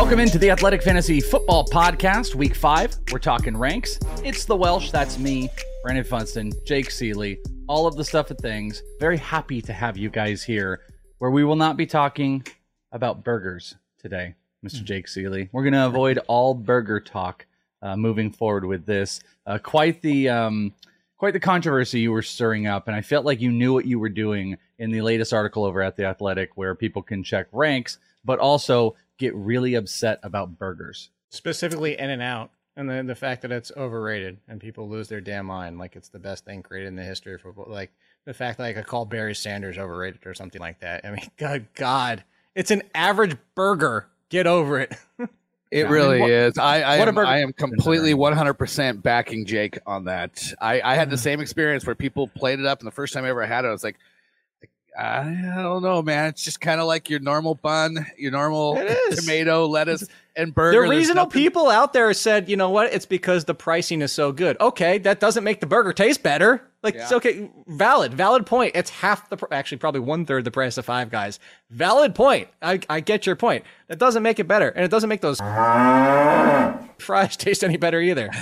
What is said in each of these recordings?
Welcome into the Athletic Fantasy Football Podcast, Week 5. We're talking ranks. It's the Welsh, that's me, Brandon Funston, Jake Ciely, all of the stuff of things. Very happy to have you guys here, where we will not be talking about burgers today, Mr. Jake Ciely. We're going to avoid all burger talk uh, moving forward with this. Uh, quite the um, quite the controversy you were stirring up, and I felt like you knew what you were doing in the latest article over at the Athletic, where people can check ranks, but also get really upset about burgers. specifically in and out and then the fact that it's overrated and people lose their damn mind like it's the best thing created in the history of football like the fact that like I call Barry Sanders overrated or something like that. I mean, God, God, it's an average burger. Get over it. It Yeah. really What- is. I I am, I am completely 100% backing Jake on that. I, I had the mm. same experience where people played it up, and the first time I ever had it, I was like, I don't know, man. It's just kind of like your normal bun, your normal tomato, lettuce, and burger. There are reasonable nothing- people out there said, you know what? It's because the pricing is so good. Okay, that doesn't make the burger taste better. Like it's okay, valid, valid point. It's half the, pr- actually probably one third the price of Five Guys. Valid point. I, I get your point. That doesn't make it better, and it doesn't make those fries taste any better either.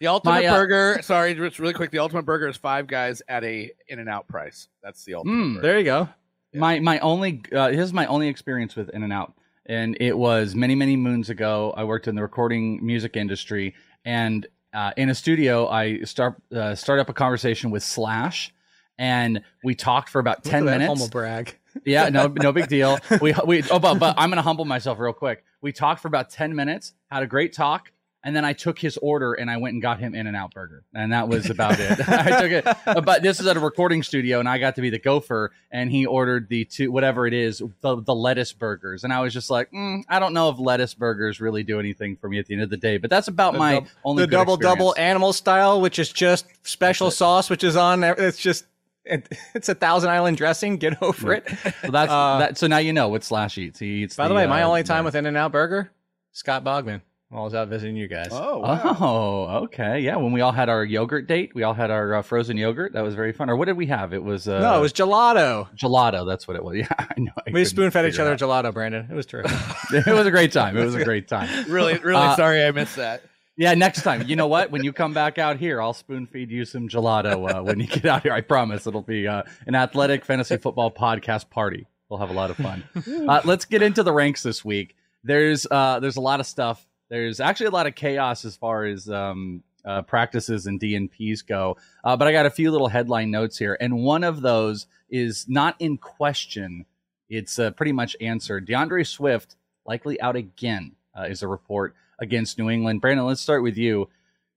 The ultimate My, uh, burger. Sorry, just really quick. The ultimate burger is five guys at a In and Out price. That's the ultimate. Mm. There you go. My my only uh, this is my only experience with In and Out, and it was many many moons ago. I worked in the recording music industry, and uh, in a studio, I start uh, start up a conversation with Slash, and we talked for about ten Look at that minutes. Humble brag. Yeah, no, no big deal. We we oh, but but I'm gonna humble myself real quick. We talked for about ten minutes, had a great talk, and then I took his order and I went and got him In and Out Burger, and that was about it. I took it, but this is at a recording studio, and I got to be the gopher, and he ordered the two whatever it is, the the lettuce burgers, and I was just like, mm, I don't know if lettuce burgers really do anything for me at the end of the day, but that's about The my dub- only the double double animal style, which is just special sauce, which is on. It's just it, it's a Thousand Island dressing. Get over it. So that's Uh, that. So now you know what Slash eats. He eats. By the, way, my uh, only time the- with In and Out Burger, Scott Bogman. I was out visiting you guys. Oh, wow. Oh, okay. Yeah, when we all had our yogurt date, we all had our uh, frozen yogurt. That was very fun. Or what did we have? It was uh, no, it was gelato. gelato. That's what it was. Yeah, I know. I We spoon fed each other it gelato, Brandon. It was terrific. it was a great time. It was a great time. really, really Uh, sorry I missed that. Yeah, next time. You know what? When you come back out here, I'll spoon feed you some gelato uh, when you get out here. I promise it'll be uh, an athletic fantasy football podcast party. We'll have a lot of fun. Uh, let's get into the ranks this week. There's uh, there's a lot of stuff. There's actually a lot of chaos as far as um, uh, practices and DNPs go. Uh, but I got a few little headline notes here, and one of those is not in question. It's uh, pretty much answered. DeAndre Swift likely out again uh, is a report against New England. Brandon, let's start with you.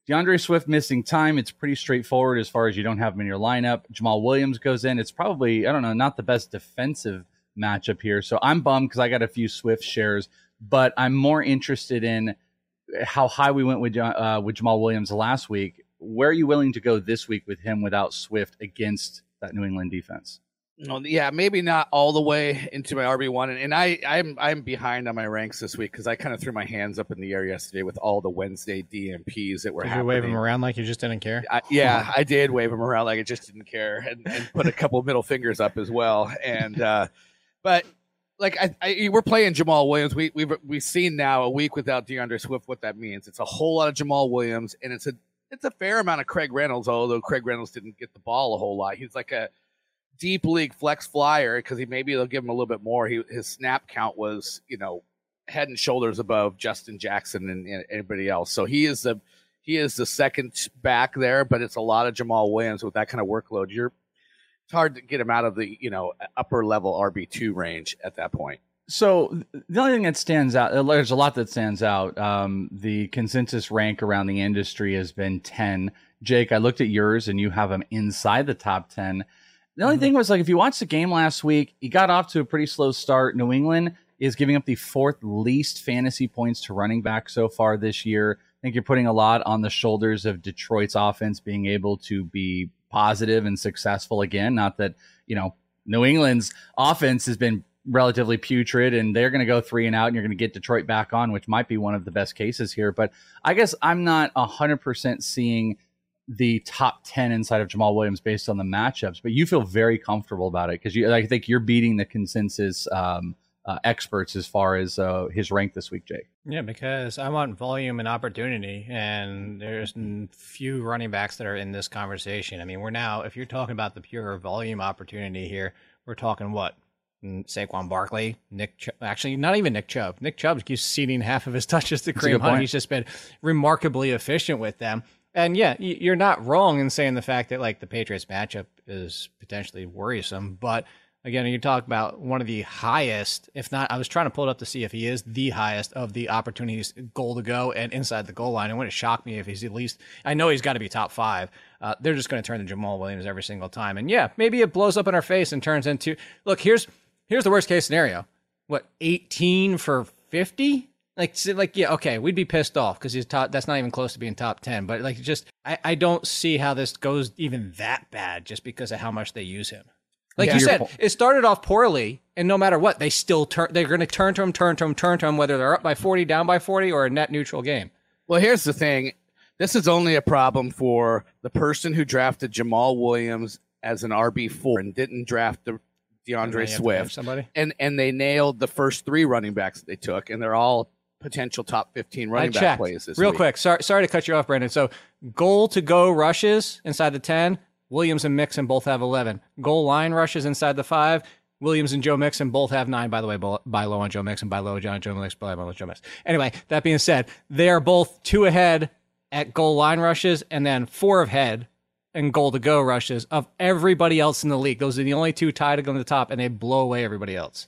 DeAndre Swift missing time. It's pretty straightforward as far as you don't have him in your lineup. Jamaal Williams goes in. It's probably, I don't know, not the best defensive matchup here. So I'm bummed because I got a few Swift shares, but I'm more interested in how high we went with, uh, with Jamaal Williams last week. Where are you willing to go this week with him without Swift against that New England defense? Well, yeah, maybe not all the way into my RB one, and, and I I'm I'm behind on my ranks this week because I kind of threw my hands up in the air yesterday with all the Wednesday DNPs that were Did you happening. wave them around like you just didn't care? I, yeah, I did wave them around like I just didn't care, and, and put a couple middle fingers up as well. And uh, but like I, I, we're playing Jamaal Williams. We we've we've seen now a week without DeAndre Swift what that means. It's a whole lot of Jamaal Williams, and it's a it's a fair amount of Craig Reynolds. Although Craig Reynolds didn't get the ball a whole lot, he's like a deep league flex flyer because he maybe they'll give him a little bit more. He his snap count was you know head and shoulders above Justin Jackson and, and anybody else. So he is the he is the second back there, but it's a lot of Jamaal Williams with that kind of workload. You're it's hard to get him out of the you know upper level RB two range at that point. So the only thing that stands out, uh, there's a lot that stands out. Um, the consensus rank around the industry has been 10. Jake, I looked at yours and you have him inside the top 10. The only thing was like if you watched the game last week, he got off to a pretty slow start. New England is giving up the fourth least fantasy points to running back so far this year. I think you're putting a lot on the shoulders of Detroit's offense being able to be positive and successful again. Not that, you know, New England's offense has been relatively putrid and they're going to go three and out and you're going to get Detroit back on, which might be one of the best cases here. But I guess I'm not 100% seeing the top 10 inside of Jamaal Williams based on the matchups, but you feel very comfortable about it because I think you're beating the consensus um, uh, experts as far as uh, his rank this week, Jake. Yeah, because I want volume and opportunity, and there's few running backs that are in this conversation. I mean, we're now, if you're talking about the pure volume opportunity here, we're talking what? Saquon Barkley, Nick, Ch- actually, not even Nick Chubb. Nick Chubb keeps ceding half of his touches to Kareem Hunt. He's just been remarkably efficient with them. And yeah, you're not wrong in saying the fact that like the Patriots matchup is potentially worrisome, but again, you talk about one of the highest, if not, I was trying to pull it up to see if he is the highest of the opportunities goal to go and inside the goal line. It wouldn't shock me if he's at least, I know he's got to be top five. Uh, they're just going to turn to Jamaal Williams every single time. And yeah, maybe it blows up in our face and turns into, look, here's, here's the worst case scenario. What, 18 for 50? Like, like, yeah, okay, we'd be pissed off because he's top. That's not even close to being top ten. But like, just I, I don't see how this goes even that bad just because of how much they use him. Like yeah. you said, it started off poorly, and no matter what, they still turn. They're going to turn to him, turn to him, turn to him, whether they're up by forty, down by forty, or a net neutral game. Well, here's the thing: this is only a problem for the person who drafted Jamaal Williams as an RB four and didn't draft the DeAndre Swift. Somebody and and they nailed the first three running backs that they took, and they're all potential top 15 running I back plays Real week. quick, sorry, sorry to cut you off, Brandon. So, goal to go rushes inside the 10, Williams and Mixon both have 11. Goal line rushes inside the 5, Williams and Joe Mixon both have 9, by the way, buy low on Joe Mixon, buy low John Joe Mixon, buy low on Joe Mixon. Anyway, that being said, they are both two ahead at goal line rushes and then four ahead and goal to go rushes of everybody else in the league. Those are the only two tied to go to the top, and they blow away everybody else.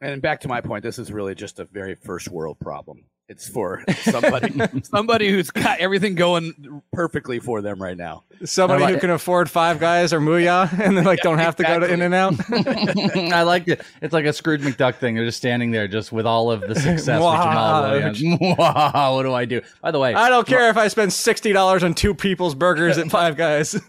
And back to my point, this is really just a very first world problem. It's for somebody somebody who's got everything going perfectly for them right now. Somebody like who can afford five guys or Muya and then like yeah, don't have exactly. to go to In and Out. I like it. It's like a Scrooge McDuck thing. They're just standing there just with all of the success with Jamaal what do I do? By the way, I don't care if I spend sixty dollars on two people's burgers at five guys.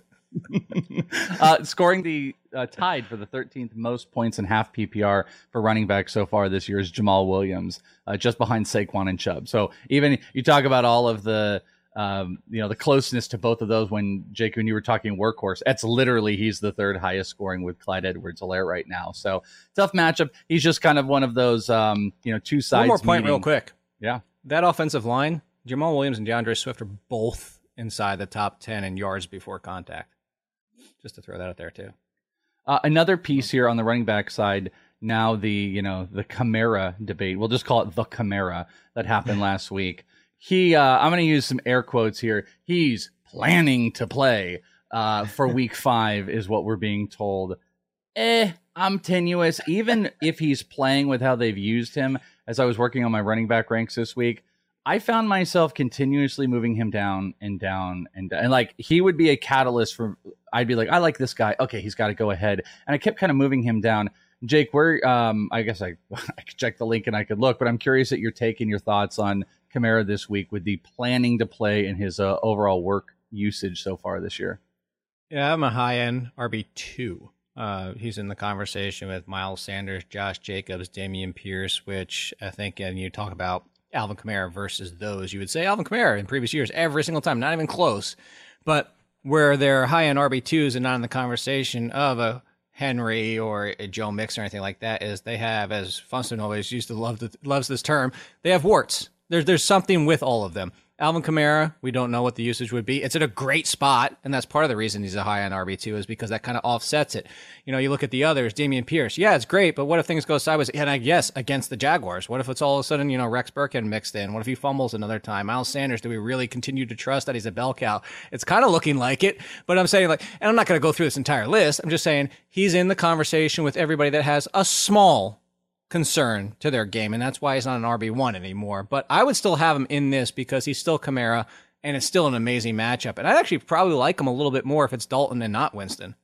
uh, scoring the uh, tied for the 13th most points in half PPR for running back so far this year is Jamaal Williams, uh, just behind Saquon and Chubb. So even you talk about all of the um, you know the closeness to both of those when Jake when you were talking workhorse, that's literally he's the third highest scoring with Clyde Edwards-Helaire right now. So tough matchup. He's just kind of one of those um, you know two sides. One more point, meeting. real quick. Yeah, that offensive line, Jamaal Williams and DeAndre Swift are both inside the top ten in yards before contact. Just to throw that out there too. Uh, another piece here on the running back side. Now the you know the Kamara debate. We'll just call it the Kamara that happened last week. He, uh, I'm going to use some air quotes here. He's planning to play uh, for Week Five, is what we're being told. Eh, I'm tenuous. Even if he's playing with how they've used him, as I was working on my running back ranks this week, I found myself continuously moving him down and down and down. and like he would be a catalyst for I'd be like, I like this guy. Okay, he's got to go ahead. And I kept kind of moving him down. Jake, where um I guess I I could check the link and I could look, but I'm curious at your take and your thoughts on Kamara this week with the planning to play and his uh, overall work usage so far this year. Yeah, I'm a high end RB two Uh, he's in the conversation with Miles Sanders, Josh Jacobs, Dameon Pierce, which I think, and you talk about Alvin Kamara versus those, you would say Alvin Kamara in previous years every single time, not even close. But where they're high end RB2s and not in the conversation of a Henry or a Joe Mix or anything like that is they have, as Funston always used to love the, loves this term, they have warts. There's there's something with all of them. Alvin Kamara, we don't know what the usage would be. It's at a great spot, and that's part of the reason he's a high end RB two is because that kind of offsets it. You know, you look at the others, Dameon Pierce, yeah, it's great, but what if things go sideways? And I guess against the Jaguars, what if it's all of a sudden you know Rex Burkhead mixed in? What if he fumbles another time? Miles Sanders, do we really continue to trust that he's a bell cow? It's kind of looking like it, but I'm saying like, and I'm not going to go through this entire list. I'm just saying he's in the conversation with everybody that has a small concern to their game, and that's why he's not an RB one anymore. But I would still have him in this because he's still Kamara, and it's still an amazing matchup. And I'd actually probably like him a little bit more if it's Dalton and not Winston.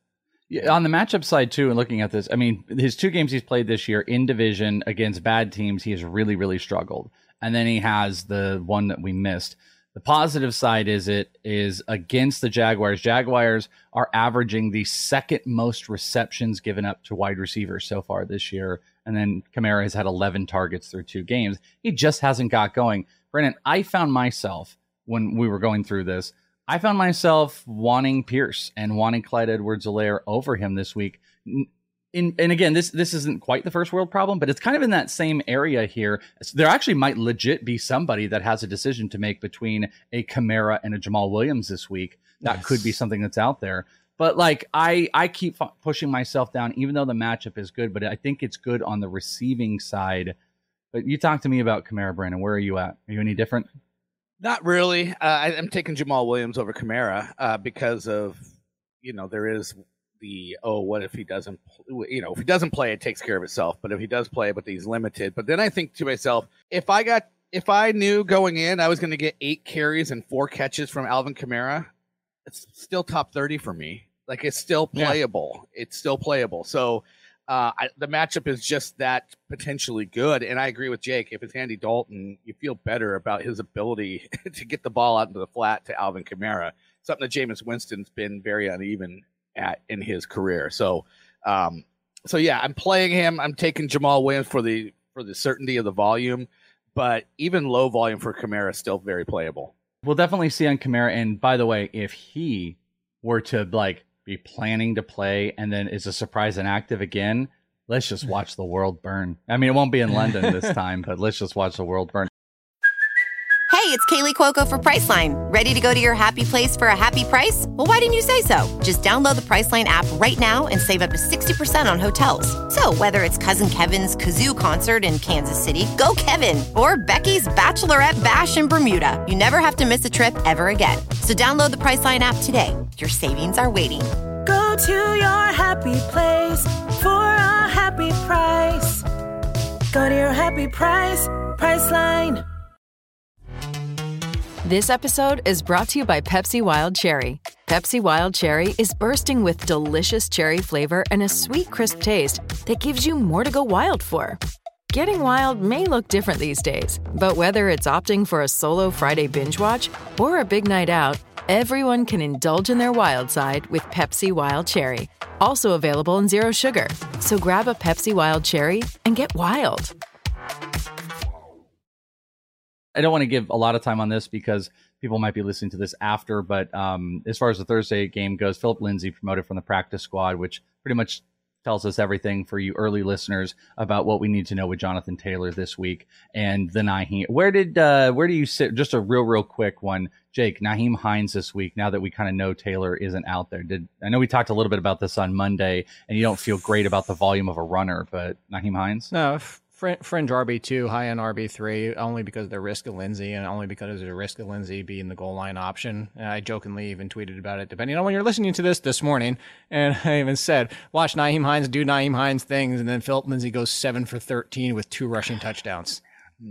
Yeah, on the matchup side too, and looking at this, I mean, his two games he's played this year in division against bad teams, he has really, really struggled. And then he has the one that we missed. The positive side is it is against the Jaguars. Jaguars are averaging the second most receptions given up to wide receivers so far this year and then Kamara has had 11 targets through two games. He just hasn't got going. Brandon, I found myself when we were going through this, I found myself wanting Pierce and wanting Clyde Edwards-Helaire over him this week. In, and again, this this isn't quite the first world problem, but it's kind of in that same area here. There actually might legit be somebody that has a decision to make between a Kamara and a Jamaal Williams this week. That yes. could be something that's out there. But like I I keep pushing myself down, even though the matchup is good. But I think it's good on the receiving side. But you talk to me about Kamara, Brandon. Where are you at? Are you any different? Not really. Uh, I, am taking Jamaal Williams over Kamara uh, because of you know there is the oh what if he doesn't you know if he doesn't play it takes care of itself. But if he does play, but he's limited. But then I think to myself, if I got if I knew going in I was going to get eight carries and four catches from Alvin Kamara, it's still top thirty for me. Like it's still playable. Yeah. It's still playable. So uh, I, the matchup is just that potentially good. And I agree with Jake. If it's Andy Dalton, you feel better about his ability to get the ball out into the flat to Alvin Kamara, something that Jameis Winston's been very uneven at in his career. So, um, so yeah, I'm playing him. I'm taking Jamaal Williams for the for the certainty of the volume, but even low volume for Kamara is still very playable. We'll definitely see on Kamara. And by the way, if he were to like be planning to play and then is a surprise inactive again, let's just watch the world burn. I mean, it won't be in London this time, but let's just watch the world burn. Hey, it's Kaley Cuoco for Priceline. Ready to go to your happy place for a happy price? Well, why didn't you say so? Just download the Priceline app right now and save up to 60% on hotels. So, whether it's Cousin Kevin's Kazoo concert in Kansas City, go Kevin, or Becky's Bachelorette Bash in Bermuda, you never have to miss a trip ever again. So, download the Priceline app today. Your savings are waiting. Go to your happy place for a happy price. Go to your happy price, Priceline. This episode is brought to you by Pepsi Wild Cherry. Pepsi Wild Cherry is bursting with delicious cherry flavor and a sweet, crisp taste that gives you more to go wild for. Getting wild may look different these days, but whether it's opting for a solo Friday binge watch or a big night out, everyone can indulge in their wild side with Pepsi Wild Cherry. Also available in Zero Sugar. So grab a Pepsi Wild Cherry and get wild. I don't want to give a lot of time on this because people might be listening to this after. But um, as far as the Thursday game goes, Phillip Lindsay promoted from the practice squad, which pretty much tells us everything for you early listeners about what we need to know with Jonathan Taylor this week and the Nyheim. Where did uh, where do you sit? Just a real real quick one, Jake. Nyheim Hines this week. Now that we kind of know Taylor isn't out there, did I know we talked a little bit about this on Monday, and you don't feel great about the volume of a runner, but Nyheim Hines? No, fringe RB two, high end RB three, only because of the risk of Lindsay, and only because there's a risk of Lindsay being the goal line option. And I jokingly even tweeted about it, depending on when you're listening to this this morning. And I even said, watch Nyheim Hines do Nyheim Hines things, and then Phillip Lindsay goes seven for thirteen with two rushing touchdowns.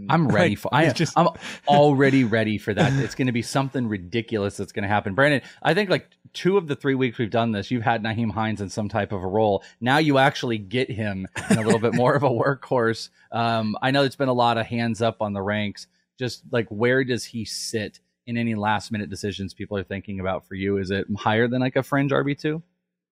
I'm ready for. I, just, I'm already ready for that. It's going to be something ridiculous that's going to happen. Brandon, I think like two of the three weeks we've done this, you've had Nyheim Hines in some type of a role. Now you actually get him in a little bit more of a workhorse. Um, I know it's been a lot of hands up on the ranks. Just like where does he sit in any last minute decisions people are thinking about for you? Is it higher than like a fringe RB two?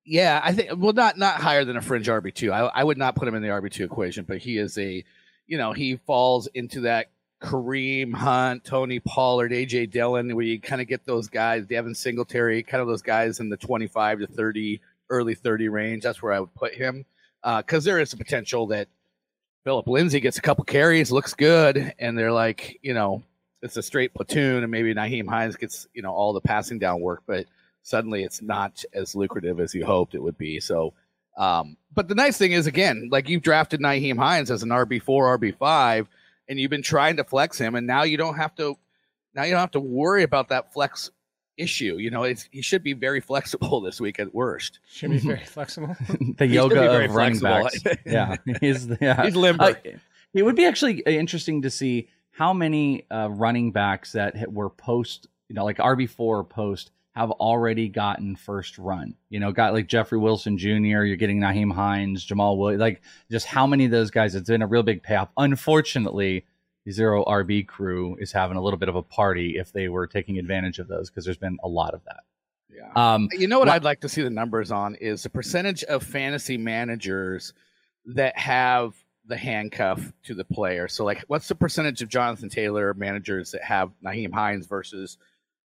Yeah, I think well, not not higher than a fringe RB two. I I would not put him in the RB two equation, but he is a, you know, he falls into that Kareem Hunt, Tony Pollard, AJ Dillon, where you kind of get those guys, Devin Singletary, kind of those guys in the twenty five to thirty, early thirty range. That's where I would put him, uh, because there is a potential that Phillip Lindsay gets a couple carries, looks good, and they're like, you know, it's a straight platoon, and maybe Nyheim Hines gets you know all the passing down work, but suddenly it's not as lucrative as you hoped it would be. So, um, but the nice thing is, again, like you've drafted Nyheim Hines as an RB four, RB five, and you've been trying to flex him, and now you don't have to. Now you don't have to worry about that flex issue. You know, it's he should be very flexible this week at worst. Should be very flexible. the He's yoga gonna of running backs. yeah, he's yeah. He's limber. Uh, it would be actually interesting to see how many uh, running backs that were post, you know, like RB four post, have already gotten first run. You know, got like Jeffrey Wilson Jr. You're getting Nyheim Hines, Jamaal Williams. Like, just how many of those guys? It's been a real big payoff. Unfortunately, the zero RB crew is having a little bit of a party if they were taking advantage of those because there's been a lot of that. Yeah. Um, You know what Wha- I'd like to see the numbers on is the percentage of fantasy managers that have the handcuff to the player. So, like, what's the percentage of Jonathan Taylor managers that have Nyheim Hines versus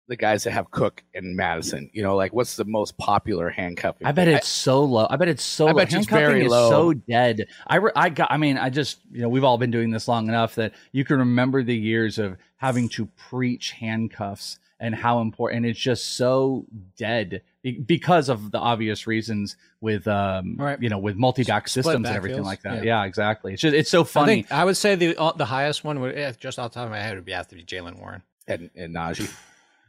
the guys that have Cook and Mattison? You know, like, what's the most popular handcuff? I bet it's so low. I bet it's so I low. bet it's Handcuffing very is low. so dead. I, re- I got, I mean, I just, you know, we've all been doing this long enough that you can remember the years of having to preach handcuffs and how important. And it's just so dead because of the obvious reasons with, um, Right. you know, with multi-back Split systems and everything backfields, like that. yeah. Yeah, exactly. It's just, it's so I funny. think I would say the uh, the highest one would eh, just off the top of my head would be have to be Jaylen Warren. and, and Najee.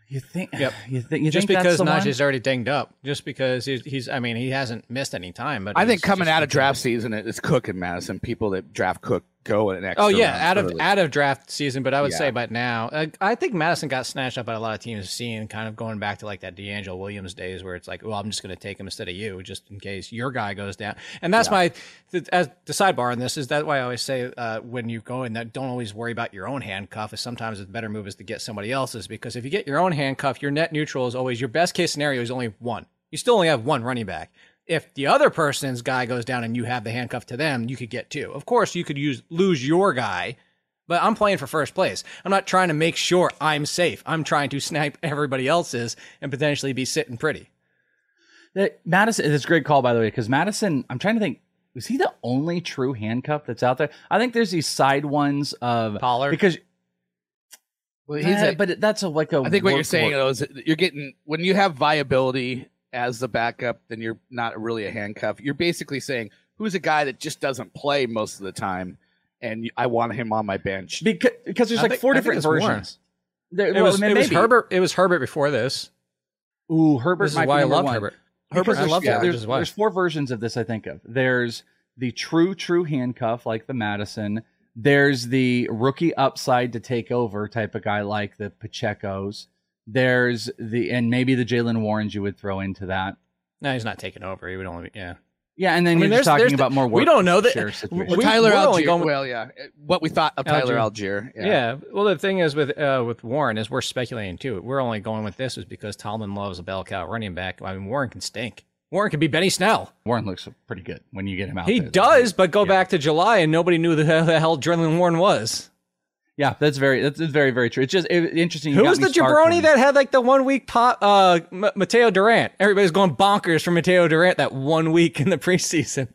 You think, Yep. you think, you just think because? Najee's already dinged up, just because he's, he's I mean he hasn't missed any time, but I think coming out of draft season, it's Cook and Mattison. People that draft Cook go an extra. Oh yeah, round out of out of draft season, but I would Yeah. say by now, uh, I think Mattison got snatched up by a lot of teams. Seeing kind of going back to like that DeAngelo Williams days, where it's like, well, I'm just going to take him instead of you, just in case your guy goes down. And that's my th- as the sidebar on this is that why I always say uh, when you go in that don't always worry about your own handcuff. Is sometimes the better move is to get somebody else's because if you get your own handcuff, your net neutral is always your best case scenario is only one. You still only have one running back. If the other person's guy goes down and you have the handcuff to them, you could get two. Of course, you could use lose your guy, but I'm playing for first place. I'm not trying to make sure I'm safe. I'm trying to snipe everybody else's and potentially be sitting pretty. That Mattison, it's a great call by the way, because Mattison, I'm trying to think, is he the only true handcuff that's out there? I think there's these side ones of Pollard? because Well, he's he's a- but that's a like a. I think what you're saying work- though is you're getting when you have viability as the backup, then you're not really a handcuff. You're basically saying who's a guy that just doesn't play most of the time, and I want him on my bench. because because there's I like think- four I different versions. There, It well, was, it was Herbert. It was Herbert before this. Ooh, Herbert. This is might be why I love one. Herbert. Because I love yeah, Herbert there's, there's four versions of this I think of. There's the true true handcuff like the Mattison. There's the rookie upside to take over type of guy like the Pacheco's. There's the and maybe the Jaylen Warrens you would throw into that. No, he's not taking over. He would only, yeah. Yeah, and then I mean, you're just talking about the- more we don't know that- we- situations. Well, we- Tyler we're only Allgeier. going well, yeah, what we thought of Tyler Allgeier. Yeah. Well, the thing is with uh, with Warren is we're speculating too. We're only going with this is because Tomlin loves a bell cow running back. I mean, Warren can stink. Warren can be Benny Snell. Warren looks pretty good when you get him out He there. does, but go back to July and nobody knew the hell, the hell Jaylen Warren was. Yeah, that's very that's very very true. It's just it, interesting. Who was the jabroni that had like the one week pot? Uh, M- Mateo Durant. Everybody's going bonkers for Mateo Durant that one week in the preseason.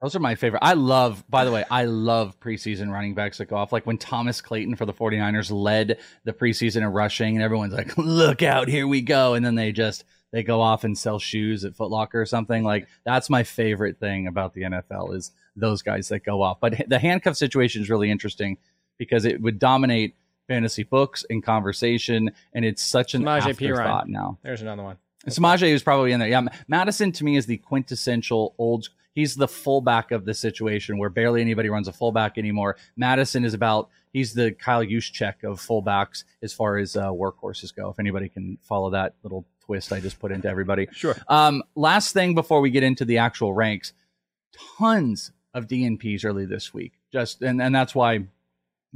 Those are my favorite. I love, by the way, I love preseason running backs that go off. Like when Thomas Clayton for the 49ers led the preseason in rushing, and everyone's like, look out, here we go. And then they just, they go off and sell shoes at Foot Locker or something. Like that's my favorite thing about the NFL is those guys that go off. But the handcuff situation is really interesting because it would dominate fantasy books and conversation. And it's such an Samaje afterthought now. There's another one. Samaje is probably in there. Yeah, Mattison to me is the quintessential old. He's the fullback of the situation where barely anybody runs a fullback anymore. Mattison is about. He's the Kyle Juszczyk of fullbacks as far as uh, workhorses go. If anybody can follow that little twist I just put into everybody. Sure. Um, last thing before we get into the actual ranks, tons of DNPs early this week. Just and and that's why,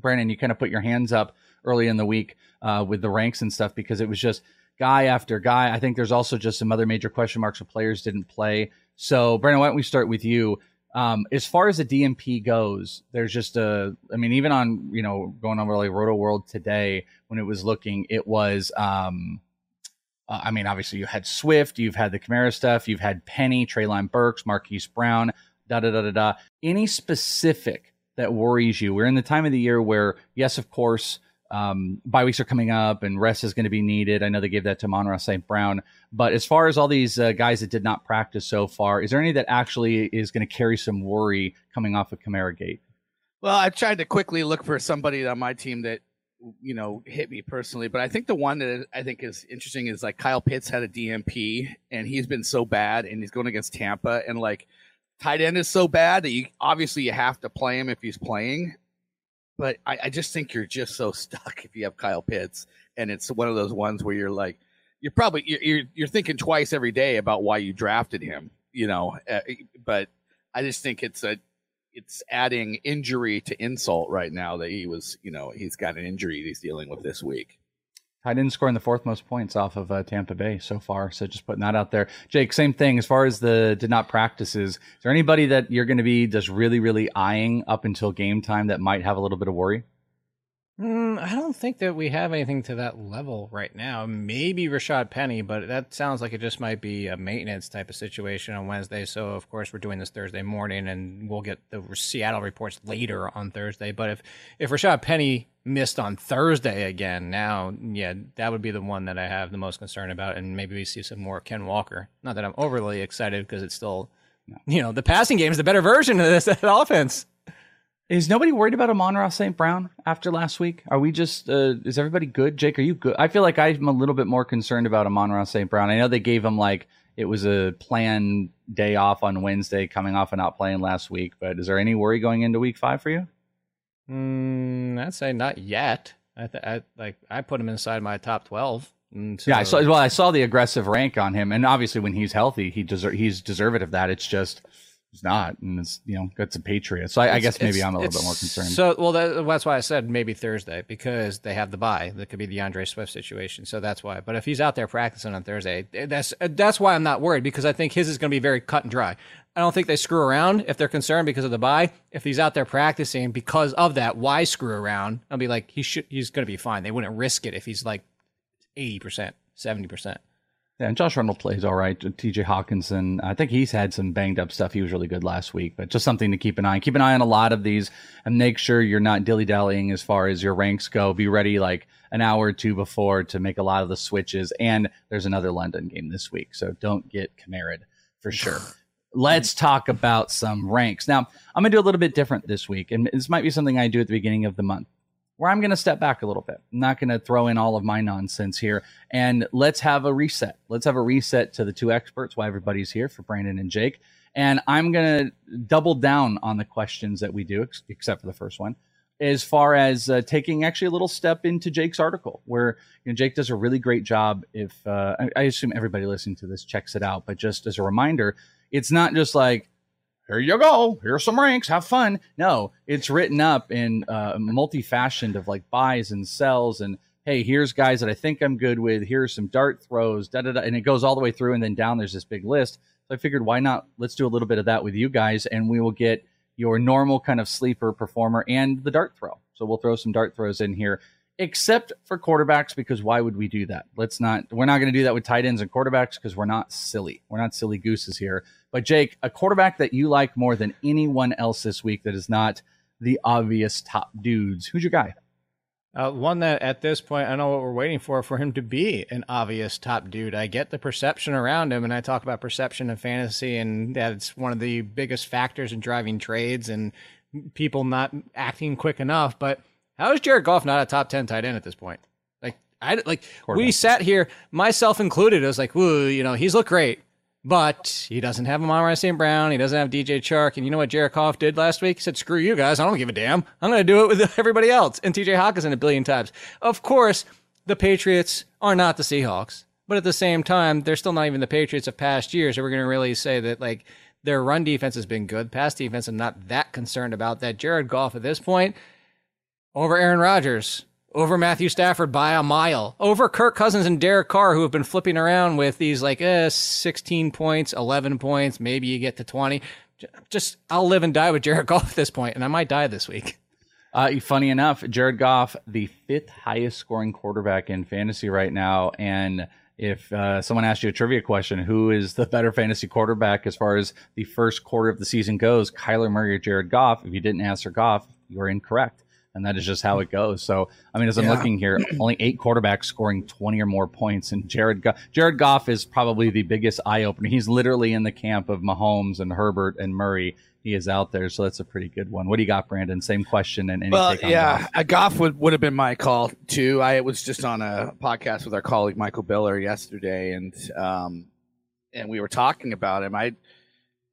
Brandon, you kind of put your hands up early in the week uh, with the ranks and stuff because it was just guy after guy. I think there's also just some other major question marks of players didn't play. So, Brandon, why don't we start with you? Um, as far as the DNP goes, there's just a, I mean, even on, you know, going over like Roto World today, when it was looking, it was, um, uh, I mean, obviously you had Swift, you've had the Kamara stuff, you've had Penny, Treylon Burks, Marquise Brown, da da da da da. Any specific that worries you? We're in the time of the year where, yes, of course, um, bye weeks are coming up and rest is going to be needed. I know they gave that to Amon-Ra St. Brown. But as far as all these uh, guys that did not practice so far, is there any that actually is going to carry some worry coming off of Kamara Gate? Well, I tried to quickly look for somebody on my team that you know hit me personally, but I think the one that I think is interesting is like Kyle Pitts had a DNP and he's been so bad and he's going against Tampa and like tight end is so bad that you obviously you have to play him if he's playing but I, I, just think you're just so stuck if you have Kyle Pitts, and it's one of those ones where you're like, you're probably you're you're, you're thinking twice every day about why you drafted him, you know. Uh, but I just think it's a it's adding injury to insult right now that he was, you know, he's got an injury he's dealing with this week. I didn't score in the fourth most points off of uh, Tampa Bay so far. So just putting that out there. Jake, same thing as far as the did not practices. Is there anybody that you're going to be just really, really eyeing up until game time that might have a little bit of worry? Mm, I don't think that we have anything to that level right now. Maybe Rashad Penny, but that sounds like it just might be a maintenance type of situation on Wednesday. So, of course, we're doing this Thursday morning, and we'll get the Seattle reports later on Thursday. But if if Rashad Penny missed on Thursday again, now, yeah, that would be the one that I have the most concern about, and maybe we see some more Ken Walker. Not that I'm overly excited because it's still, you know, the passing game is the better version of this offense. Is nobody worried about Amon-Ra St. Brown after last week? Are we just, uh, is everybody good? Jake, are you good? I feel like I'm a little bit more concerned about Amon-Ra St. Brown. I know they gave him like, it was a planned day off on Wednesday coming off and not playing last week, but is there any worry going into week five for you? Mm, I'd say not yet. I, th- I like I put him inside my top twelve. So, yeah, I saw. Well, I saw the aggressive rank on him, and obviously when he's healthy, he deserve he's deserved of that. It's just He's not, and it's you know it's a Patriot. So I, I guess maybe I'm a little bit more concerned. So well, that, that's why I said maybe Thursday because they have the bye. That could be DeAndre Swift situation. So that's why. But if he's out there practicing on Thursday, eh, that's eh, that's why I'm not worried because I think his is going to be very cut and dry. I don't think they screw around if they're concerned because of the bye. If he's out there practicing because of that, why screw around? I'll be like he should. He's going to be fine. They wouldn't risk it if he's like eighty percent, seventy percent. Yeah, and Josh Reynolds plays all right. TJ Hockenson, I think he's had some banged up stuff. He was really good last week, but just something to keep an eye on. Keep an eye on a lot of these and make sure you're not dilly dallying as far as your ranks go. Be ready like an hour or two before to make a lot of the switches. And there's another London game this week, so don't get Kamara for sure. Let's talk about some ranks. Now, I'm going to do a little bit different this week, and this might be something I do at the beginning of the month where I'm going to step back a little bit. I'm not going to throw in all of my nonsense here. And let's have a reset. Let's have a reset to the two experts, why everybody's here for Brandon and Jake. And I'm going to double down on the questions that we do, ex- except for the first one, as far as uh, taking actually a little step into Jake's article, where you know, Jake does a really great job. If uh, I, I assume everybody listening to this checks it out, but just as a reminder, it's not just like here you go. Here's some ranks. Have fun. No, it's written up in uh, multi-fashioned of like buys and sells and hey, here's guys that I think I'm good with. Here's some dart throws, da da da, and it goes all the way through, and then down there's this big list. So I figured, why not? Let's do a little bit of that with you guys, and we will get your normal kind of sleeper performer and the dart throw. So we'll throw some dart throws in here, except for quarterbacks, because why would we do that? Let's not. We're not going to do that with tight ends and quarterbacks because we're not silly. We're not silly gooses here. But Jake, a quarterback that you like more than anyone else this week that is not the obvious top dudes. Who's your guy? Uh, one that at this point I know what we're waiting for for him to be an obvious top dude. I get the perception around him, and I talk about perception and fantasy, and that's one of the biggest factors in driving trades and people not acting quick enough. But how is Jared Goff not a top ten tight end at this point? Like I like we sat here, myself included. I was like, "Ooh, you know, he's looked great." But he doesn't have Amon-Ra St. Brown. He doesn't have DJ Chark. And you know what Jared Goff did last week? He said, screw you guys. I don't give a damn. I'm going to do it with everybody else. And TJ Hockenson a billion times. Of course, the Patriots are not the Seahawks. But at the same time, they're still not even the Patriots of past years. So we're going to really say that, like, their run defense has been good. Pass defense, I'm not that concerned about that. Jared Goff at this point, over Aaron Rodgers, over Matthew Stafford by a mile, over Kirk Cousins and Derek Carr, who have been flipping around with these like eh, 16 points, 11 points, maybe you get to 20. Just, I'll live and die with Jared Goff at this point, and I might die this week. Uh, funny enough, Jared Goff, the fifth highest scoring quarterback in fantasy right now. And if uh, someone asked you a trivia question, who is the better fantasy quarterback as far as the first quarter of the season goes, Kyler Murray or Jared Goff? If you didn't answer Goff, you're incorrect. And that is just how it goes. So, I mean, as I'm Yeah. looking here, only eight quarterbacks scoring 20 or more points. And Jared, Go- Jared Goff is probably the biggest eye opener. He's literally in the camp of Mahomes and Herbert and Murray. He is out there. So that's a pretty good one. What do you got, Brandon? Same question and any Well, take on yeah, Goff? a Goff would, would have been my call too. I was just on a podcast with our colleague Michael Beller yesterday, and um, and we were talking about him. I,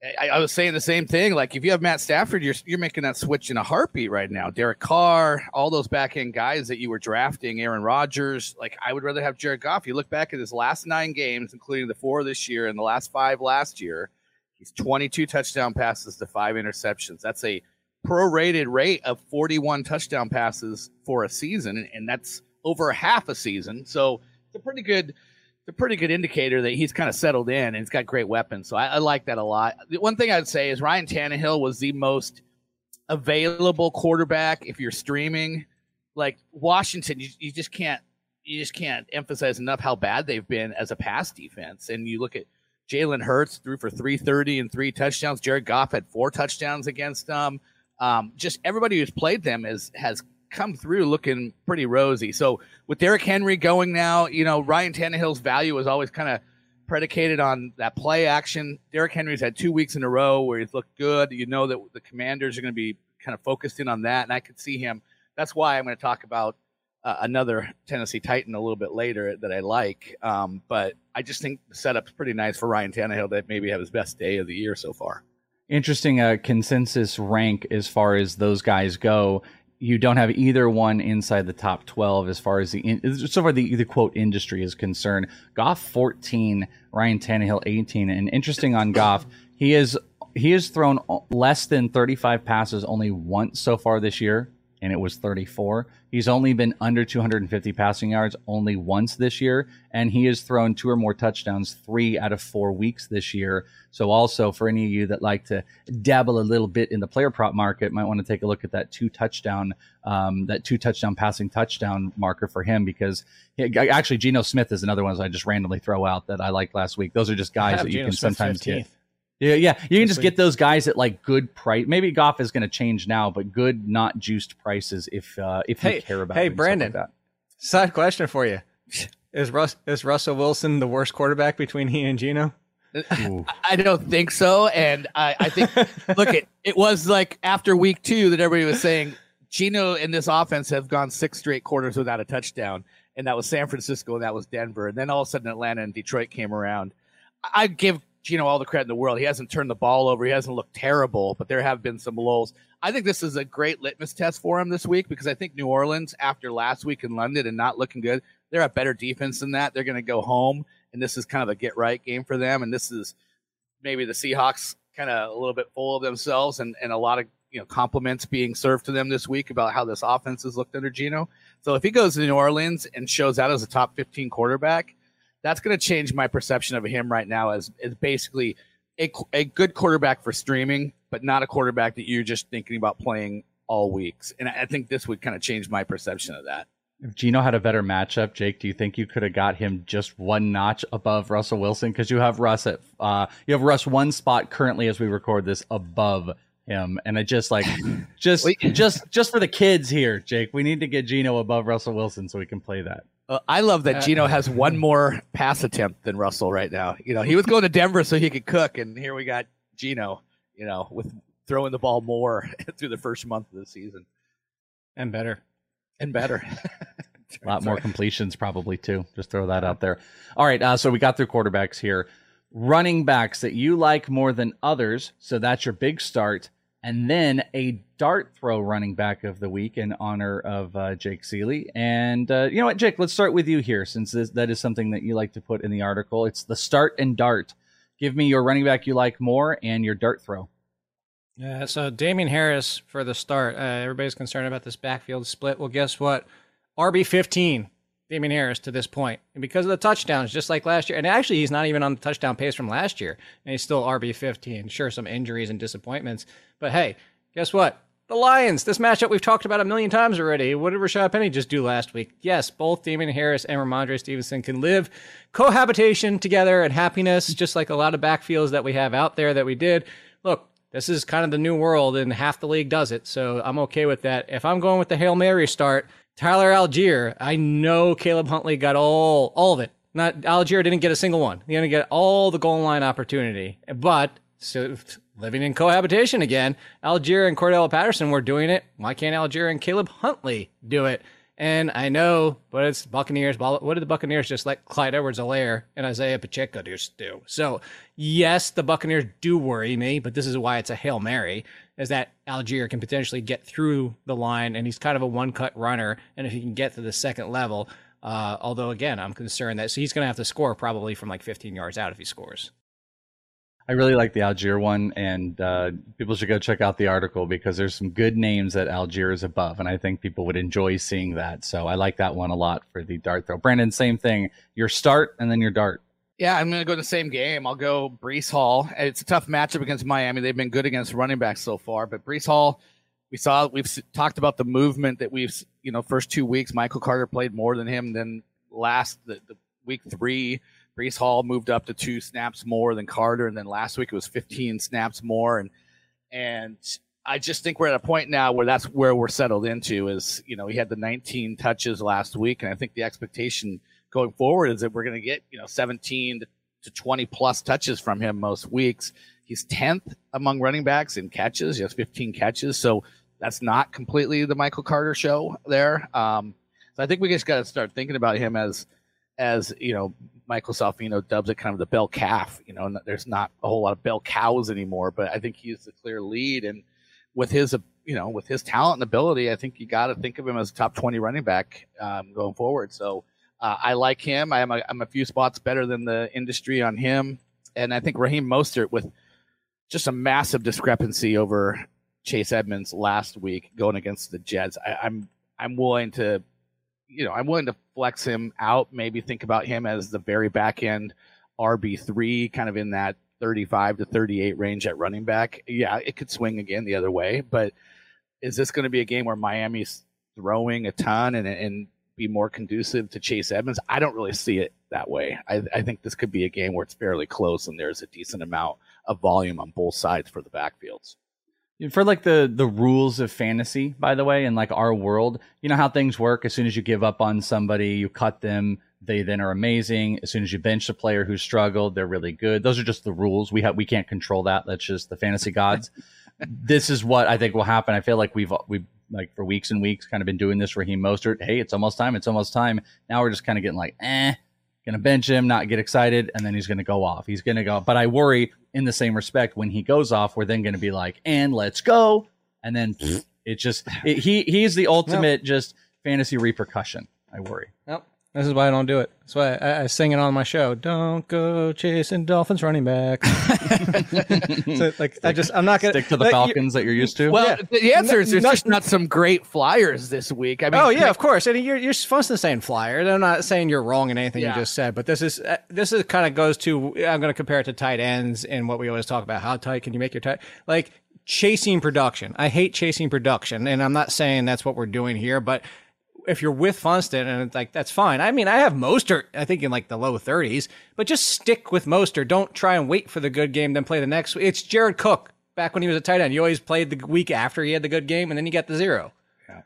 I I was saying the same thing. Like if you have Matt Stafford, you're you're making that switch in a heartbeat right now. Derek Carr, all those back end guys that you were drafting, Aaron Rodgers. Like I would rather have Jared Goff. You look back at his last nine games, including the four this year and the last five last year. He's 22 touchdown passes to five interceptions. That's a prorated rate of 41 touchdown passes for a season, and, and that's over half a season. So it's a pretty good, a pretty good indicator that he's kind of settled in and he's got great weapons. So I, I like that a lot. The one thing I'd say is Ryan Tannehill was the most available quarterback if you're streaming. Like Washington, you, you just can't you just can't emphasize enough how bad they've been as a pass defense. And you look at Jalen Hurts threw for 330 and three touchdowns. Jared Goff had four touchdowns against them. Um, just everybody who's played them is has come through looking pretty rosy. So with Derrick Henry going now, you know Ryan Tannehill's value was always kind of predicated on that play action. Derrick Henry's had two weeks in a row where he's looked good. You know that the Commanders are going to be kind of focused in on that, and I could see him. That's why I'm going to talk about uh, another Tennessee Titan a little bit later that I like. Um, but I just think the setup's pretty nice for Ryan Tannehill to maybe have his best day of the year so far. interesting uh, consensus rank as far as those guys go. You don't have either one inside the top 12 as far as the in, so far the, the quote industry is concerned. Goff 14, Ryan Tannehill 18, and interesting on Goff, he is he has thrown less than 35 passes only once so far this year, and it was 34. He's only been under 250 passing yards only once this year, and he has thrown two or more touchdowns three out of four weeks this year. So, also for any of you that like to dabble a little bit in the player prop market, might want to take a look at that two touchdown, um, that two touchdown passing touchdown marker for him because he, actually Geno Smith is another one that I just randomly throw out that I liked last week. Those are just guys that you Geno can Smith sometimes 15th. get. Yeah, yeah. You can just get those guys at like good price. Maybe Goff is going to change now, but good, not juiced prices if uh, if you care about. hey, it and stuff Brandon. like that. Side question for you: Is Russ is Russell Wilson the worst quarterback between he and Geno? I don't think so. And I, I think, look, it, it was like after week two that everybody was saying Geno and this offense have gone six straight quarters without a touchdown. And that was San Francisco and that was Denver. And then all of a sudden Atlanta and Detroit came around. I I give Geno all the credit in the world. He hasn't turned the ball over. He hasn't looked terrible, but there have been some lulls. I think this is a great litmus test for him this week because I think New Orleans, after last week in London and not looking good, they're a better defense than that. They're going to go home, and this is kind of a get right game for them. And this is maybe the Seahawks kind of a little bit full of themselves and, and a lot of you know compliments being served to them this week about how this offense has looked under Geno. So if he goes to New Orleans and shows out as a top 15 quarterback, that's going to change my perception of him right now as, as basically a, a good quarterback for streaming, but not a quarterback that you're just thinking about playing all weeks. And I I think this would kind of change my perception of that. If Geno had a better matchup, Jake, do you think you could have got him just one notch above Russell Wilson? Because you have Russ at uh, you have Russ one spot currently as we record this above him, and I just like just just just for the kids here, Jake, we need to get Geno above Russell Wilson so we can play that. Uh, I love that Uh, Geno has one more pass attempt than Russell right now. You know, he was going to Denver so he could cook, and here we got Geno, you know, with throwing the ball more through the first month of the season And better. and better. A lot more completions probably too. Just throw that out there. All right, uh, so we got through quarterbacks here. Running backs that you like more than others. So that's your big start and then a dart throw running back of the week in honor of uh, Jake Ciely. And uh, you know what, Jake, let's start with you here since this, that is something that you like to put in the article. It's the start and dart. Give me your running back you like more and your dart throw. Yeah, so Damien Harris for the start. Uh, everybody's concerned about this backfield split. Well, guess what? RB15 Damien Harris to this point, and because of the touchdowns, just like last year. And actually, he's not even on the touchdown pace from last year, and he's still RB fifteen. Sure, some injuries and disappointments, but hey, guess what? The Lions. This matchup we've talked about a million times already. What did Rashad Penny just do last week? Yes, both Damien Harris and Rhamondre Stevenson can live cohabitation together and happiness, just like a lot of backfields that we have out there that we did. Look, this is kind of the new world, and half the league does it. So I'm okay with that. If I'm going with the Hail Mary start, Tyler Allgeier, I know Caleb Huntley got all all of it. Not Allgeier didn't get a single one. He didn't get all the goal line opportunity, but so living in cohabitation again. Allgeier and Cordarrelle Patterson were doing it. Why can't Allgeier and Caleb Huntley do it? And I know, but it's Buccaneers. What did the Buccaneers just let Clyde Edwards-Helaire and Isaiah Pacheco do? So, yes, the Buccaneers do worry me, but this is why it's a Hail Mary, is that Allgeier can potentially get through the line, and he's kind of a one-cut runner, and if he can get to the second level, uh, although, again, I'm concerned that so he's going to have to score probably from like 15 yards out if he scores. I really like the Allgeier one, and uh, people should go check out the article because there's some good names that Allgeier is above, and I think people would enjoy seeing that. So I like that one a lot for the dart throw. Brandon, same thing. Your start and then your dart. Yeah, I'm going to go the same game. I'll go Breece Hall. It's a tough matchup against Miami. They've been good against running backs so far, but Breece Hall, we saw we've talked about the movement that we've you know first two weeks. Michael Carter played more than him than last the, the week three. Breece Hall moved up to two snaps more than Carter, and then last week it was 15 snaps more, and and I just think we're at a point now where that's where we're settled into. Is you know he had the 19 touches last week, and I think the expectation going forward is that we're going to get you know 17 to 20 plus touches from him most weeks. He's 10th among running backs in catches. He has 15 catches, so that's not completely the Michael Carter show there. Um, so I think we just got to start thinking about him as as you know Michael Salfino dubs it kind of the bell calf. You know, there's not a whole lot of bell cows anymore, but I think he's the clear lead. And with his, you know, with his talent and ability, I think you got to think of him as a top 20 running back um, going forward. So uh, I like him. I am a, I'm a few spots better than the industry on him. And I think Raheem Mostert with just a massive discrepancy over Chase Edmonds last week going against the Jets. I, I'm I'm willing to you know, I'm willing to flex him out, maybe think about him as the very back end RB3, kind of in that 35 to 38 range at running back. Yeah, it could swing again the other way, but is this going to be a game where Miami's throwing a ton and, and be more conducive to Chase Edmonds? I don't really see it that way. I, I think this could be a game where it's fairly close and there's a decent amount of volume on both sides for the backfields for like the the rules of fantasy by the way in like our world you know how things work? As soon as you give up on somebody you cut them. They then are amazing. As soon as you bench a player who struggled they're really good. Those are just the rules. We have we can't control that. That's just the fantasy gods. This is what i think will happen. I feel like we've we've like for weeks and weeks kind of been doing this raheem mostert hey it's almost time. It's almost time. Now we're just kind of getting like eh gonna bench him, not get excited, and then he's gonna go off. He's gonna go. But I worry in the same respect when he goes off, we're then gonna be like, and let's go, and then mm-hmm. it just it, he he's the ultimate just fantasy repercussion. I worry. Yep. This is why I don't do it. That's why I, I sing it on my show. Don't go chasing Dolphins running back. so, like I just I'm not gonna stick to the like, Falcons that you're used to. Well, yeah. the answer is there's not, just not some great flyers this week. I mean, oh yeah, of course. And you're you're supposed to saying flyers. I'm not saying you're wrong in anything yeah. you just said, but this is uh, this is kind of goes to I'm going to compare it to tight ends and what we always talk about. How tight can you make your tight? Like chasing production. I hate chasing production, and I'm not saying that's what we're doing here, but if you're with Funston and it's like that's fine. I mean, I have Mostert, I think in like the low 30s, but just stick with Mostert. Don't try and wait for the good game, then play the next. It's Jared Cook back when he was a tight end. You always played the week after he had the good game, and then you get the zero. Yeah.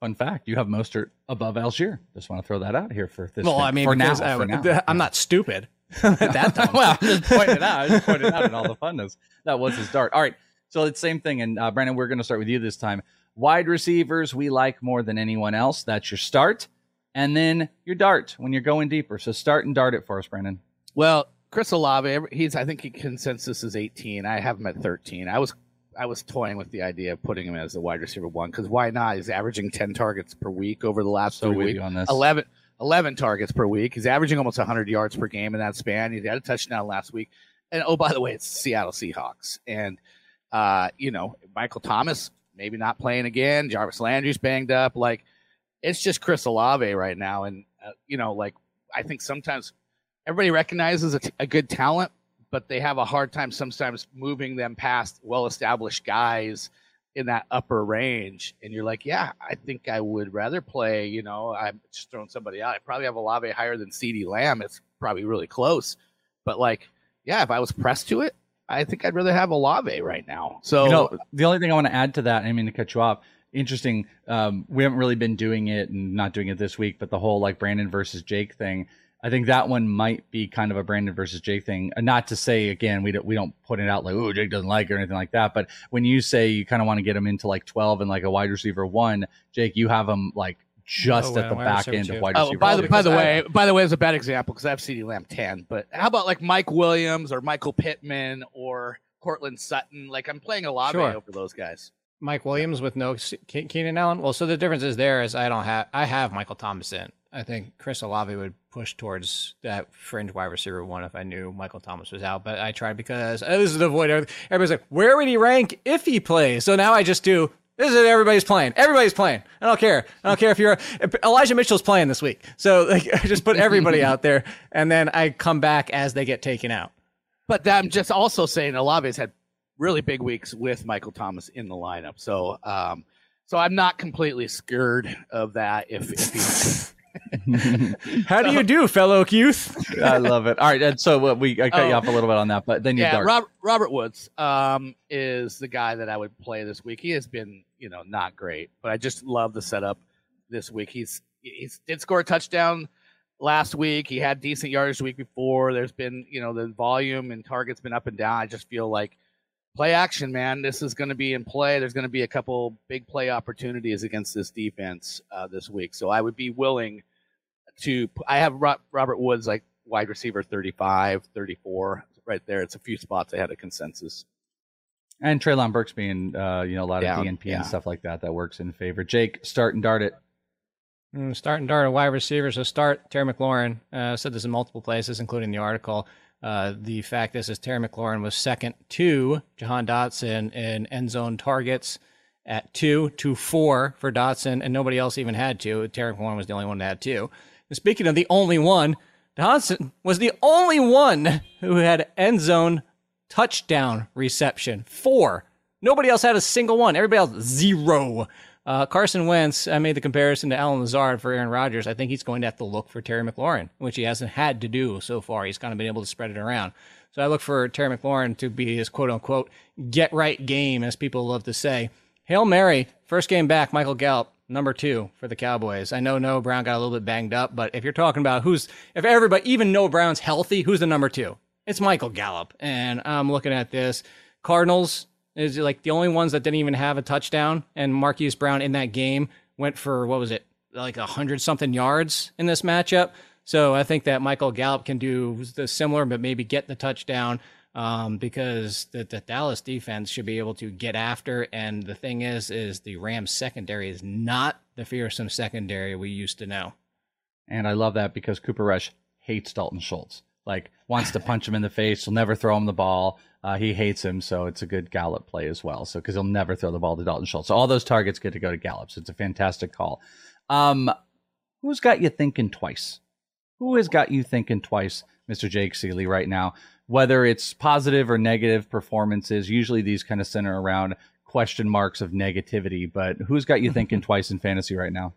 Fun fact: you have Mostert above Allgeier. Just want to throw that out here for this. Well, thing. I mean, for now, I, for now. I'm not stupid. that dumb. well, I'm just pointing out. I just pointed out in all the funness. That was his dart. All right. So it's same thing. And uh, Brandon, we're going to start with you this time. Wide receivers we like more than anyone else. That's your start and then your dart when you're going deeper. So start and dart it for us, Brandon. Well, Chris Olave, he's I think he consensus is 18. I have him at 13. I was I was toying with the idea of putting him as the wide receiver one because why not? He's averaging 10 targets per week over the last so three weeks. On this. 11, 11 targets per week. He's averaging almost 100 yards per game in that span. He had a touchdown last week. And oh, by the way, it's Seattle Seahawks. And, uh, you know, Michael Thomas maybe not playing again. Jarvis Landry's banged up. Like, it's just Chris Olave right now, and uh, you know, like I think sometimes everybody recognizes a, t- a good talent, but they have a hard time sometimes moving them past well-established guys in that upper range. And you're like, yeah, I think I would rather play. You know, I'm just throwing somebody out. I probably have Olave higher than CeeDee Lamb. It's probably really close, but like, yeah, if I was pressed to it, I think I'd rather have Olave right now. So You know, the only thing I want to add to that, I mean to cut you off. Interesting. Um, we haven't really been doing it and not doing it this week, but the whole like Brandon versus Jake thing. I think that one might be kind of a Brandon versus Jake thing. Not to say again, we don't we don't put it out like oh Jake doesn't like or anything like that. But when you say you kind of want to get him into like twelve and like a wide receiver one, Jake, you have him like just Oh, at the back end of wide Oh, receiver. by the by the because way, by the way, it's a bad example because I have CeeDee Lamb ten. But how about like Mike Williams or Michael Pittman or Courtland Sutton? Like I'm playing Olave Sure. over those guys. Mike Williams with no Keenan Allen. Well, so the difference is there is I don't have I have Michael Thomas in. I think Chris Olave would push towards that fringe wide receiver one if I knew Michael Thomas was out. But I tried because uh, this is the void. everything. Everybody's like, where would he rank if he plays? So now I just do. This is everybody's playing. Everybody's playing. I don't care. I don't care if you're Elijah Mitchell's playing this week. So like, I just put everybody out there, and then I come back as they get taken out. But I'm just also saying Olave's had really big weeks with Michael Thomas in the lineup. So um, so I'm not completely scared of that. If, if he, How do you do, fellow youth? I love it. All right, and so uh, we I cut you Oh. off a little bit on that, but then you yeah, dart. Rob, Robert Woods um, is the guy that I would play this week. He has been, you know, not great, but I just love the setup this week. He's he did score a touchdown last week. He had decent yardage the week before. There's been, you know, the volume and targets been up and down. I just feel like play action, man. This is going to be in play. There's going to be a couple big play opportunities against this defense uh, this week. So I would be willing to. I have Robert Woods like wide receiver 35, 34 right there. It's a few spots ahead of consensus. And Treylon Burks being, uh, you know, a lot Yeah, of DNP yeah. and stuff like that, that works in favor. Jake, start and dart it. Mm, Start and dart a wide receiver. So start Terry McLaurin. Uh, said this in multiple places, including the article. Uh, the fact this is Terry McLaurin was second to Jahan Dotson in end zone targets at two to four for Dotson, and nobody else even had two. Terry McLaurin was the only one that had two. And speaking of the only one, Dotson was the only one who had end zone touchdown reception. Four. Nobody else had a single one. Everybody else zero. Uh, Carson Wentz, I made the comparison to Allen Lazard for Aaron Rodgers. I think he's going to have to look for Terry McLaurin, which he hasn't had to do so far. He's kind of been able to spread it around. So I look for Terry McLaurin to be his quote unquote get right game, as people love to say. Hail Mary, first game back, Michael Gallup, number two for the Cowboys. I know Noah Brown got a little bit banged up, but if you're talking about who's, if everybody, even Noah Brown's healthy, who's the number two? It's Michael Gallup. And I'm looking at this. Cardinals is like the only ones that didn't even have a touchdown, and Marquise Brown in that game went for what was it, like a hundred something yards in this matchup. So I think that Michael Gallup can do the similar, but maybe get the touchdown um, because the, the Dallas defense should be able to get after. And the thing is, is the Rams secondary is not the fearsome secondary we used to know. And I love that because Cooper Rush hates Dalton Schultz. Like wants to punch him in the face. He'll never throw him the ball. Uh, he hates him, so it's a good Gallup play as well. So because he'll never throw the ball to Dalton Schultz. So all those targets get to go to Gallup. So it's a fantastic call. Um, who's got you thinking twice? Who has got you thinking twice, Mr. Jake Ciely, right now? Whether it's positive or negative performances, usually these kind of center around question marks of negativity. But who's got you thinking twice in fantasy right now?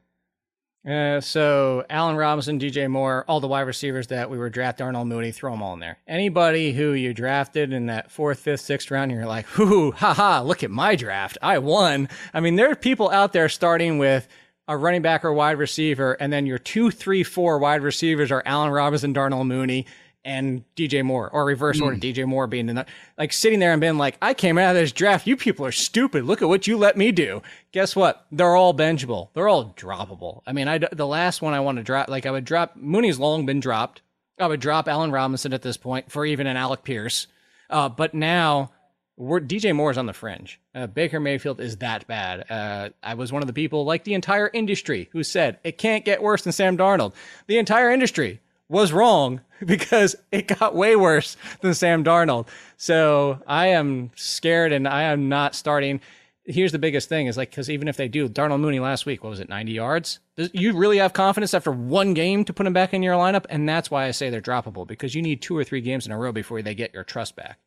Uh, so Allen Robinson, DJ Moore, all the wide receivers that we were drafting, Arnold Mooney, throw them all in there. Anybody who you drafted in that fourth, fifth, sixth round, you're like, "Hoo, ha ha! Look at my draft, I won." I mean, there are people out there starting with a running back or wide receiver, and then your two, three, four wide receivers are Allen Robinson, Darnell Mooney, and DJ Moore, or reverse order, DJ Moore being the like sitting there and being like, I came out of this draft. You people are stupid. Look at what you let me do. Guess what? They're all benchable. They're all droppable. I mean, I the last one I want to drop, like I would drop Mooney's long been dropped. I would drop Allen Robinson at this point for even an Alec Pierce. Uh, but now we're DJ Moore's on the fringe. Uh, Baker Mayfield is that bad. Uh, I was one of the people, like the entire industry, who said it can't get worse than Sam Darnold. The entire industry was wrong because it got way worse than Sam Darnold. So I am scared and I am not starting. here's the biggest thing is like because even if they do, Darnell Mooney last week, what was it, 90 yards? Does, you really have confidence after one game to put him back in your lineup, and that's why I say they're droppable because you need two or three games in a row before they get your trust back.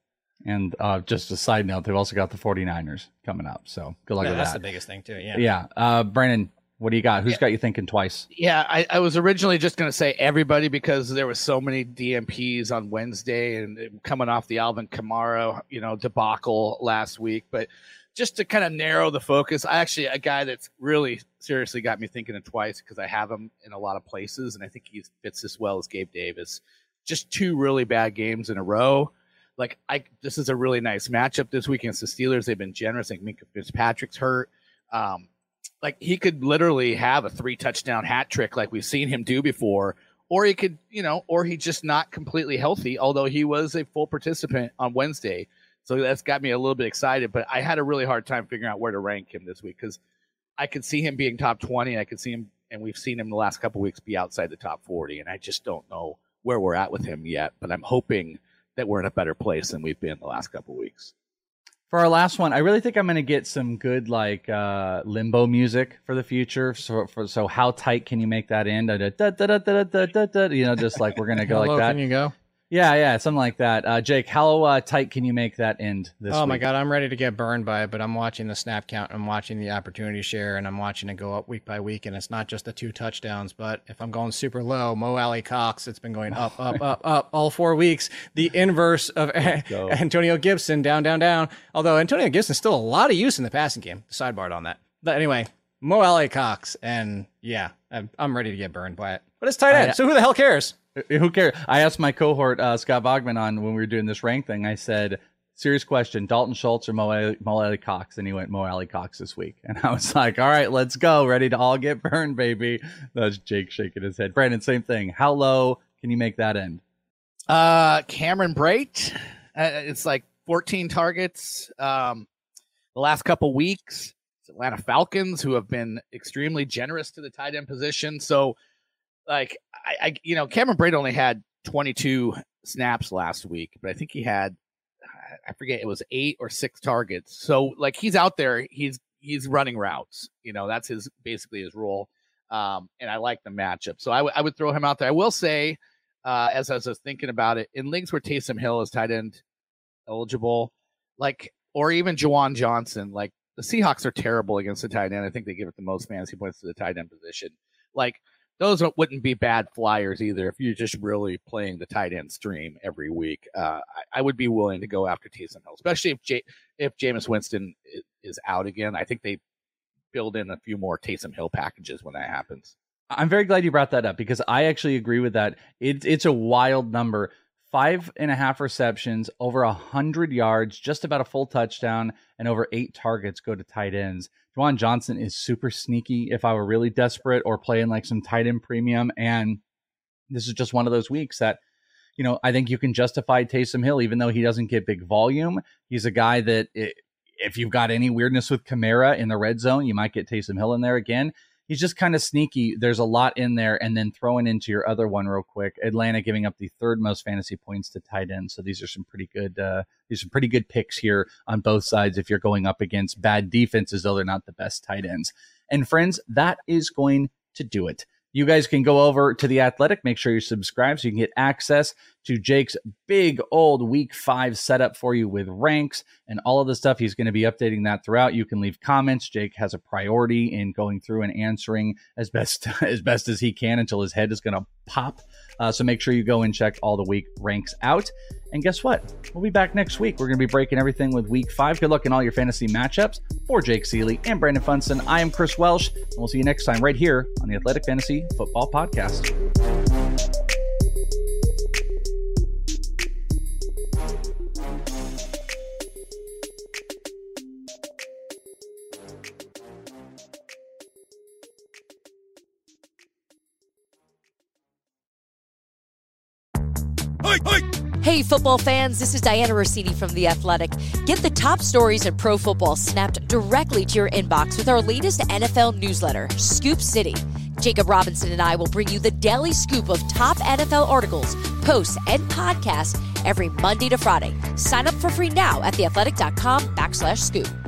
And uh, just a side note, they've also got the 49ers coming up. So good luck with that's that. That's the biggest thing too. Yeah. yeah. Uh, Brandon, what do you got? Who's got you thinking twice? Yeah, I, I was originally just going to say everybody because there was so many DNPs on Wednesday and coming off the Alvin Kamara, you know, debacle last week. But just to kind of narrow the focus, I actually a guy that's really seriously got me thinking it twice because I have him in a lot of places and I think he fits as well as Gabe Davis. Just two really bad games in a row. Like I, this is a really nice matchup this week against the Steelers. They've been generous. I think Minkah Fitzpatrick's hurt. Um, like he could literally have a three touchdown hat trick like we've seen him do before or he could you know or he's just not completely healthy although he was a full participant on wednesday. So that's got me a little bit excited but i had a really hard time figuring out where to rank him this week because i could see him being top 20 i could see him and we've seen him the last couple weeks be outside the top 40 and i just don't know where we're at with him yet but i'm hoping that we're in a better place than we've been the last couple weeks For our last one, I really think I'm going to get some good like uh, limbo music for the future. So, for, so how tight can you make that end? Da, da, da, You know, just like we're going to go like that. can you go? Yeah, yeah, something like that. Uh, Jake, how uh, tight can you make that end this oh my week? god, I'm ready to get burned by it, but I'm watching the snap count, I'm watching the opportunity share, and I'm watching it go up week by week. And it's not just the two touchdowns, but if I'm going super low, Mo Alie-Cox, it's been going up, up, up, up all four weeks. The inverse of. Antonio Gibson, down, down, down. Although Antonio Gibson's still a lot of use in the passing game. Sidebar on that. But anyway, Mo Alie-Cox, and yeah, I'm, I'm ready to get burned by it. But it's tight end, I- so who the hell cares? Who cares? I asked my cohort uh, Scott Bogman on when we were doing this rank thing. I said, "Serious question: Dalton Schultz or Mo Alie, Mo Alie-Cox?" And he went Mo Alie-Cox this week. And I was like, "All right, let's go, ready to all get burned, baby." That's Jake shaking his head. Brandon, same thing. How low can you make that end? Uh, Cameron Brate. Uh, it's like 14 targets. Um, the last couple weeks, it's Atlanta Falcons, who have been extremely generous to the tight end position. So, like, I, I you know, Cameron Brate only had 22 snaps last week, but I think he had, I forget, it was eight or six targets. So, like, he's out there. He's he's running routes. You know, that's his basically his role. Um, and I like the matchup. So I, w- I would throw him out there. I will say, uh, as I was thinking about it, in leagues where Taysom Hill is tight end eligible, like, or even Juwan Johnson, like the Seahawks are terrible against the tight end. I think they give it the most fantasy points to the tight end position. Like, those wouldn't be bad flyers either if you're just really playing the tight end stream every week. Uh, I, I would be willing to go after Taysom Hill, especially if J- if Jameis Winston is, out again. I think they build in a few more Taysom Hill packages when that happens. I'm very glad you brought that up because I actually agree with that. It's it's a wild number. Five and a half receptions, over a hundred yards, just about a full touchdown, and over eight targets go to tight ends. Juwan Johnson is super sneaky if I were really desperate or playing like some tight end premium. And this is just one of those weeks that, you know, I think you can justify Taysom Hill, even though he doesn't get big volume. He's a guy that i if you've got any weirdness with Kamara in the red zone, you might get Taysom Hill in there again he's just kind of sneaky. There's a lot in there, and then throwing into your other one real quick. Atlanta giving up the third most fantasy points to tight end, so these are some pretty good. Uh, these are some pretty good picks here on both sides. If you're going up against bad defenses, though they're not the best tight ends. And friends, that is going to do it. You guys can go over to the Athletic. Make sure you subscribe so you can get access to Jake's big old week five setup for you with ranks and all of the stuff. He's going to be updating that throughout. You can leave comments. Jake has a priority in going through and answering as best as best as he can until his head is going to pop. Uh, so make sure you go and check all the week ranks out. And guess what? We'll be back next week. We're going to be breaking everything with week five. Good luck in all your fantasy matchups. For Jake Ciely and Brandon Funston, I am Chris Welsh, and we'll see you next time right here on the Athletic Fantasy Football Podcast. Hey, football fans, this is Dianna Russini from The Athletic. Get the top stories in pro football snapped directly to your inbox with our latest NFL newsletter, Scoop City. Jacob Robinson and I will bring you the daily scoop of top NFL articles, posts, and podcasts every Monday to Friday. Sign up for free now at theathletic.com backslash scoop.